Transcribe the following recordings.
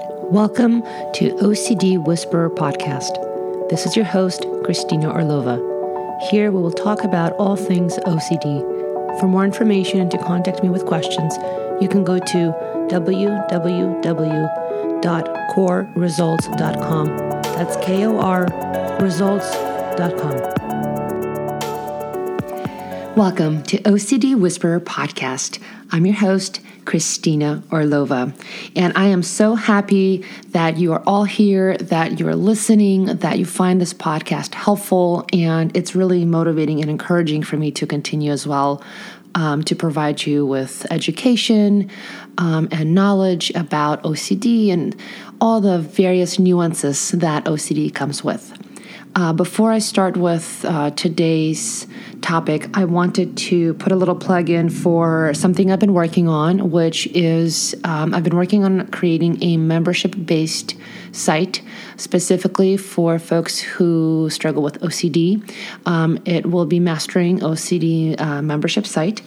Welcome to OCD Whisperer Podcast. This is your host, Christina Orlova. Here we will talk about all things OCD. For more information and to contact me with questions, you can go to www.korresults.com. That's K O R results.com. Welcome to OCD Whisperer Podcast. I'm your host, Christina Orlova. And I am so happy that you are all here, that you're listening, that you find this podcast helpful. And it's really motivating and encouraging for me to continue as well um, to provide you with education um, and knowledge about OCD and all the various nuances that OCD comes with. Uh, before I start with uh, today's topic, I wanted to put a little plug in for something I've been working on, which is um, I've been working on creating a membership based site specifically for folks who struggle with OCD. Um, it will be Mastering OCD uh, membership site.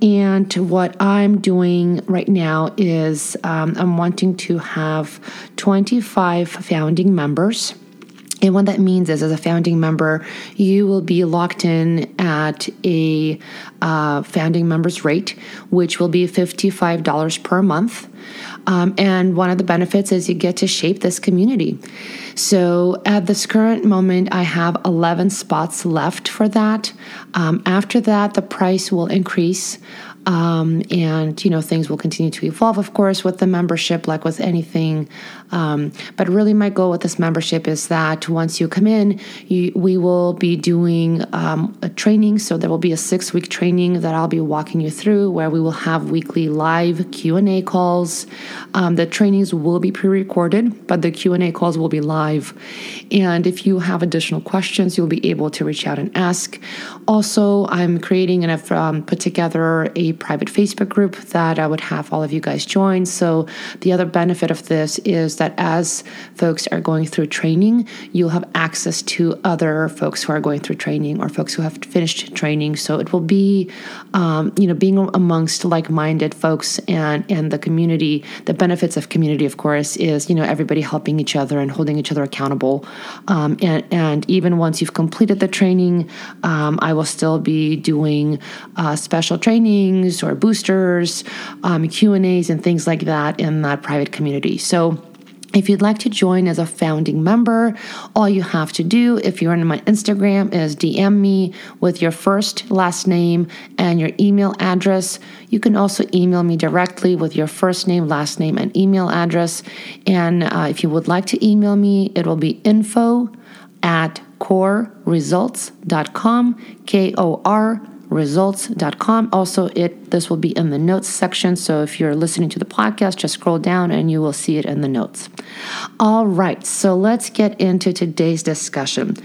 And what I'm doing right now is um, I'm wanting to have 25 founding members and what that means is, as a founding member, you will be locked in at a uh, founding member's rate, which will be $55 per month. Um, and one of the benefits is you get to shape this community. So at this current moment, I have 11 spots left for that. Um, after that, the price will increase. Um, and you know things will continue to evolve of course with the membership like with anything. Um, but really my goal with this membership is that once you come in you, we will be doing um, a training. So there will be a six week training that i'll be walking you through where we will have weekly live q&a calls. Um, the trainings will be pre-recorded but the q&a calls will be live. And if you have additional questions you'll be able to reach out and ask. Also i'm creating and i've um, put together a private Facebook group that I would have all of you guys join. So, the other benefit of this is that as folks are going through training, you'll have access to other folks who are going through training or folks who have finished training. So, it will be, um, you know, being amongst like minded folks and, and the community. The benefits of community, of course, is, you know, everybody helping each other and holding each other accountable. Um, and, and even once you've completed the training, um, I will still be doing uh, special training or boosters, um, Q and A's, and things like that in that private community. So. If you'd like to join as a founding member, all you have to do, if you're on my Instagram, is DM me with your first, last name, and your email address. You can also email me directly with your first name, last name, and email address. And uh, if you would like to email me, it will be info at korresults.com, K O R results.com. Also, it this will be in the notes section. So if you're listening to the podcast, just scroll down and you will see it in the notes. All right, so let's get into today's discussion.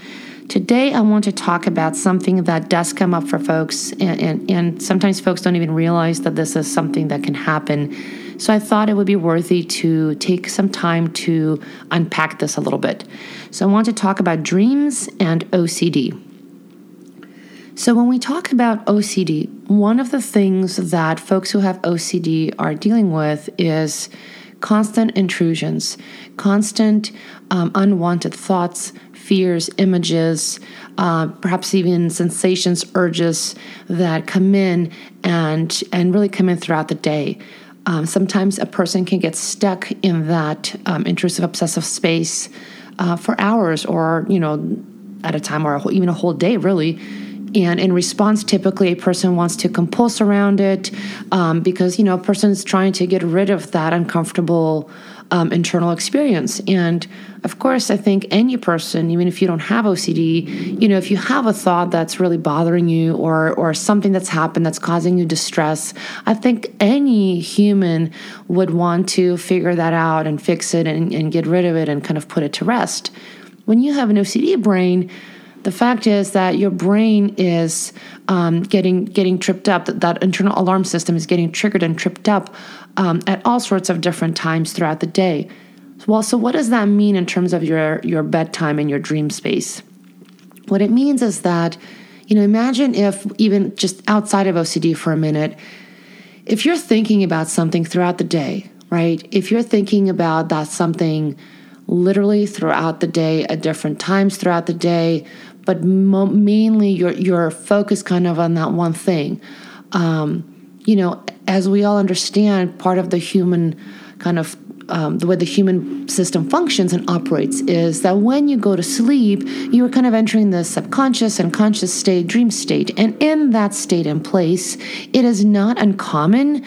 Today, I want to talk about something that does come up for folks, and, and, and sometimes folks don't even realize that this is something that can happen. So I thought it would be worthy to take some time to unpack this a little bit. So I want to talk about dreams and OCD. So, when we talk about OCD, one of the things that folks who have OCD are dealing with is constant intrusions, constant um, unwanted thoughts, fears, images, uh, perhaps even sensations, urges that come in and, and really come in throughout the day. Um, sometimes a person can get stuck in that um, intrusive obsessive space uh, for hours or, you know, at a time or even a whole day, really and in response typically a person wants to compulse around it um, because you know a person's trying to get rid of that uncomfortable um, internal experience. And of course i think any person even if you don't have ocd you know if you have a thought that's really bothering you or or something that's happened that's causing you distress i think any human would want to figure that out and fix it and, and get rid of it and kind of put it to rest. When you have an ocd brain the fact is that your brain is um, getting getting tripped up. That, that internal alarm system is getting triggered and tripped up um, at all sorts of different times throughout the day. Well, so what does that mean in terms of your your bedtime and your dream space? What it means is that you know, imagine if even just outside of OCD for a minute, if you're thinking about something throughout the day, right? If you're thinking about that something literally throughout the day at different times throughout the day, but mo- mainly your your focus kind of on that one thing. Um, you know, as we all understand, part of the human kind of um, the way the human system functions and operates is that when you go to sleep, you are kind of entering the subconscious and conscious state, dream state. And in that state and place, it is not uncommon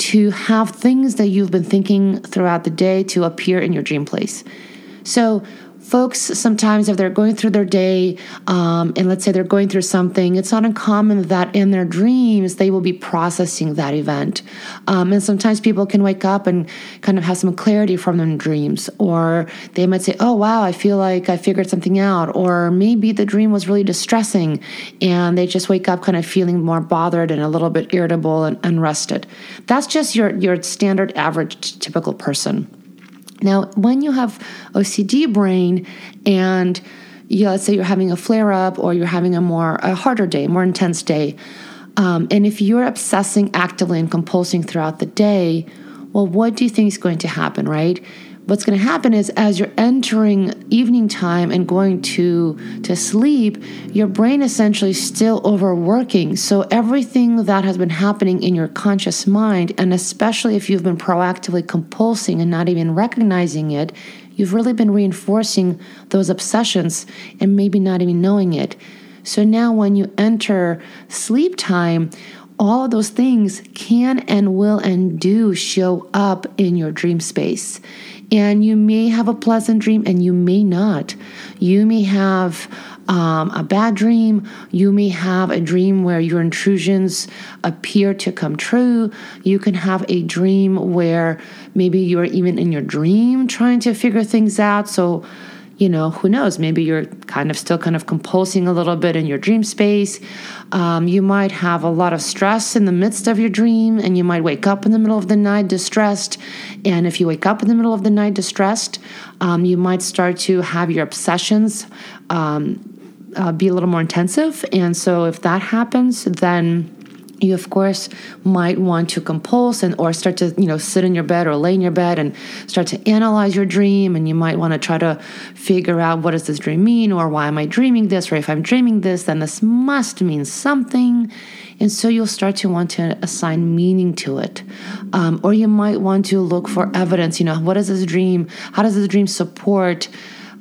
to have things that you've been thinking throughout the day to appear in your dream place. So, folks sometimes if they're going through their day um, and let's say they're going through something it's not uncommon that in their dreams they will be processing that event. Um, and sometimes people can wake up and kind of have some clarity from their dreams or they might say oh wow i feel like i figured something out or maybe the dream was really distressing and they just wake up kind of feeling more bothered and a little bit irritable and unrested that's just your your standard average typical person now, when you have OCD brain and you let's say you're having a flare up or you're having a more a harder day, more intense day, um, and if you're obsessing actively and compulsing throughout the day, well, what do you think is going to happen, right? What's going to happen is as you're entering evening time and going to to sleep your brain essentially still overworking. So everything that has been happening in your conscious mind and especially if you've been proactively compulsing and not even recognizing it you've really been reinforcing those obsessions and maybe not even knowing it. So now when you enter sleep time all of those things can and will and do show up in your dream space. And you may have a pleasant dream and you may not. You may have um, a bad dream. You may have a dream where your intrusions appear to come true. You can have a dream where maybe you're even in your dream trying to figure things out. So, you know, who knows? Maybe you're kind of still kind of compulsing a little bit in your dream space. Um, you might have a lot of stress in the midst of your dream, and you might wake up in the middle of the night distressed. And if you wake up in the middle of the night distressed, um, you might start to have your obsessions um, uh, be a little more intensive. And so, if that happens, then you of course might want to compulse and or start to you know sit in your bed or lay in your bed and start to analyze your dream. And you might want to try to figure out what does this dream mean? Or why am i dreaming this? Or if i'm dreaming this then this must mean something. And so you'll start to want to assign meaning to it. Um, or you might want to look for evidence you know what is this dream how does this dream support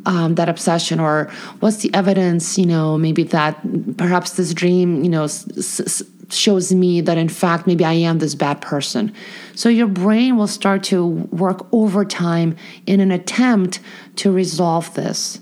um, that obsession? Or what's the evidence you know maybe that perhaps this dream you know s- s- shows me that in fact maybe I am this bad person. So your brain will start to work overtime in an attempt to resolve this.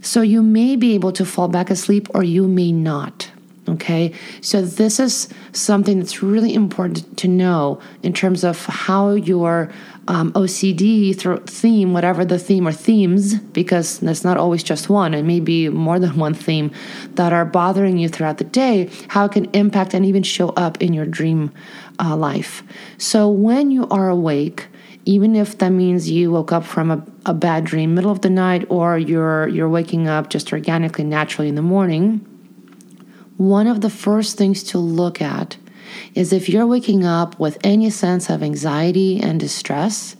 So you may be able to fall back asleep or you may not. Okay, so this is something that's really important to know in terms of how your um, OCD theme, whatever the theme or themes, because there's not always just one, it may be more than one theme that are bothering you throughout the day, how it can impact and even show up in your dream uh, life. So when you are awake, even if that means you woke up from a, a bad dream middle of the night or you're you're waking up just organically naturally in the morning one of the first things to look at is if you're waking up with any sense of anxiety and distress,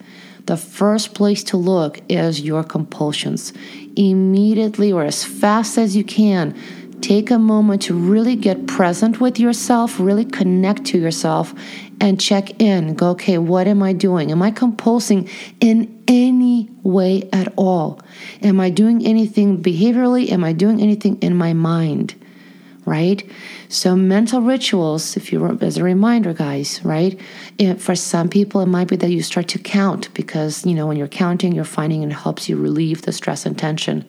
the first place to look is your compulsions. Immediately or as fast as you can, take a moment to really get present with yourself, really connect to yourself, and check in. Go, okay, what am I doing? Am I compulsing in any way at all? Am I doing anything behaviorally? Am I doing anything in my mind? Right? So mental rituals, if you as a reminder, guys, right? It, for some people, it might be that you start to count because you know when you're counting, you're finding it helps you relieve the stress and tension.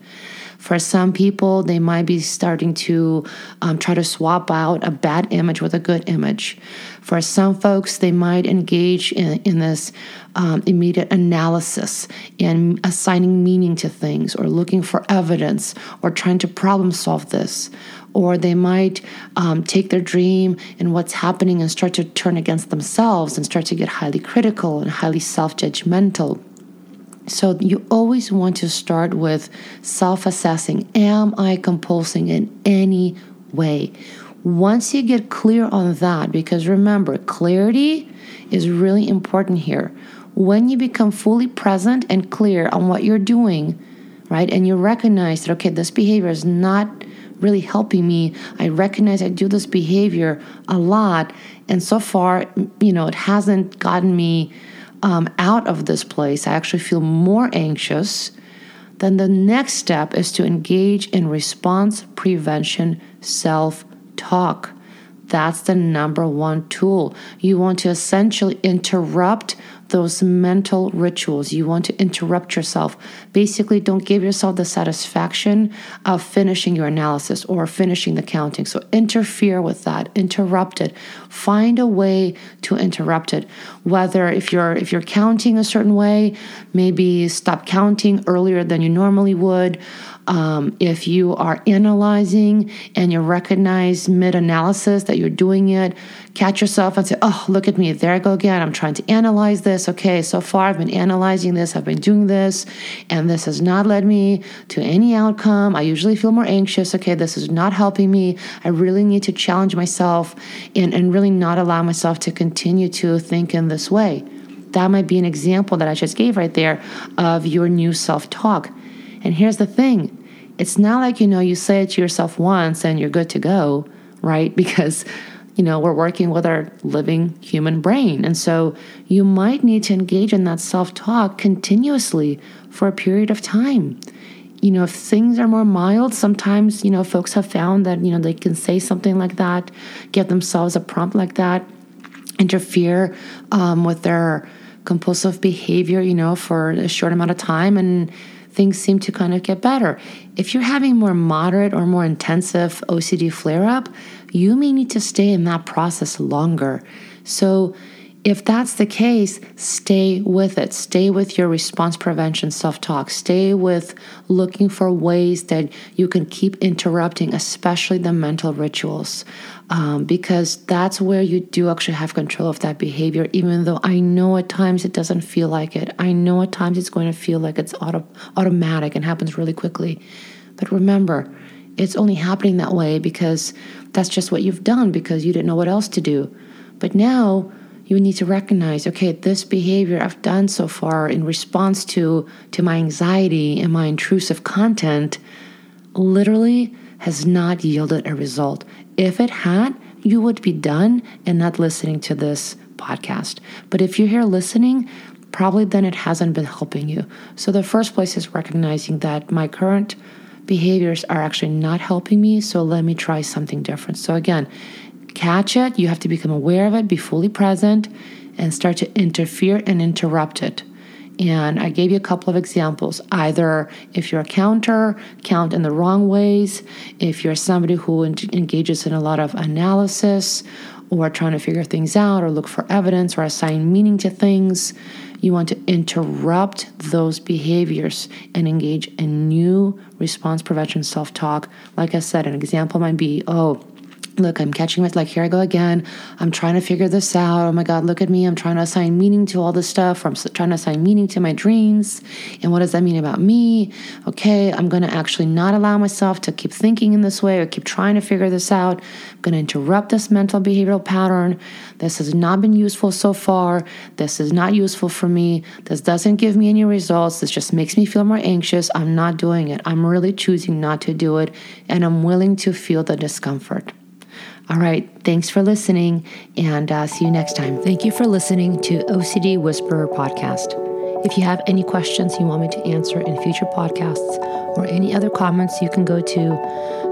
For some people, they might be starting to um, try to swap out a bad image with a good image. For some folks, they might engage in, in this um, immediate analysis and assigning meaning to things or looking for evidence or trying to problem solve this or they might um, take their dream and what's happening and start to turn against themselves and start to get highly critical and highly self judgmental. So, you always want to start with self assessing Am I compulsing in any way? Once you get clear on that, because remember, clarity is really important here. when you become fully present and clear on what you're doing, right, and you recognize that, okay, this behavior is not really helping me. I recognize I do this behavior a lot, and so far, you know, it hasn't gotten me um, out of this place. I actually feel more anxious. Then the next step is to engage in response prevention self talk. That's the number one tool. You want to essentially interrupt those mental rituals. You want to interrupt yourself. Basically, don't give yourself the satisfaction of finishing your analysis or finishing the counting. So interfere with that, interrupt it. Find a way to interrupt it. Whether if you're if you're counting a certain way, maybe stop counting earlier than you normally would. Um, if you are analyzing and you recognize mid analysis that you're doing it, catch yourself and say, Oh, look at me. There I go again. I'm trying to analyze this. Okay, so far I've been analyzing this, I've been doing this, and this has not led me to any outcome. I usually feel more anxious. Okay, this is not helping me. I really need to challenge myself and, and really not allow myself to continue to think in this way. That might be an example that I just gave right there of your new self talk. And here's the thing it's not like, you know, you say it to yourself once and you're good to go, right? Because, you know, we're working with our living human brain. And so you might need to engage in that self talk continuously for a period of time. You know, if things are more mild, sometimes, you know, folks have found that, you know, they can say something like that, give themselves a prompt like that, interfere um, with their compulsive behavior, you know, for a short amount of time and things seem to kind of get better. If you're having more moderate or more intensive OCD flare up, you may need to stay in that process longer. So, if that's the case, stay with it. Stay with your response prevention self talk. Stay with looking for ways that you can keep interrupting, especially the mental rituals, um, because that's where you do actually have control of that behavior, even though I know at times it doesn't feel like it. I know at times it's going to feel like it's auto- automatic and happens really quickly. But remember, it's only happening that way because that's just what you've done because you didn't know what else to do. But now, you need to recognize okay this behavior i've done so far in response to to my anxiety and my intrusive content literally has not yielded a result. If it had you would be done and not listening to this podcast. But if you're here listening probably then it hasn't been helping you. So the first place is recognizing that my current behaviors are actually not helping me so let me try something different. So again catch it, you have to become aware of it, be fully present, and start to interfere and interrupt it. And I gave you a couple of examples. Either if you're a counter, count in the wrong ways. If you're somebody who engages in a lot of analysis or trying to figure things out or look for evidence or assign meaning to things, you want to interrupt those behaviors and engage in new response prevention self talk. Like I said, an example might be, oh, look, I'm catching myself. Like, here I go again. I'm trying to figure this out. Oh my God, look at me. I'm trying to assign meaning to all this stuff. I'm trying to assign meaning to my dreams. And what does that mean about me? Okay, I'm going to actually not allow myself to keep thinking in this way or keep trying to figure this out. I'm going to interrupt this mental behavioral pattern. This has not been useful so far. This is not useful for me. This doesn't give me any results. This just makes me feel more anxious. I'm not doing it. I'm really choosing not to do it. And I'm willing to feel the discomfort. All right. Thanks for listening and uh, see you next time. Thank you for listening to OCD Whisperer podcast. If you have any questions you want me to answer in future podcasts or any other comments, you can go to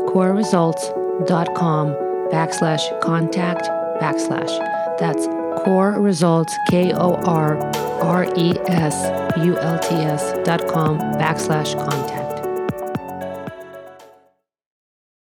korresults.com backslash contact backslash. That's core results, K O R R E S U L T S dot com backslash contact.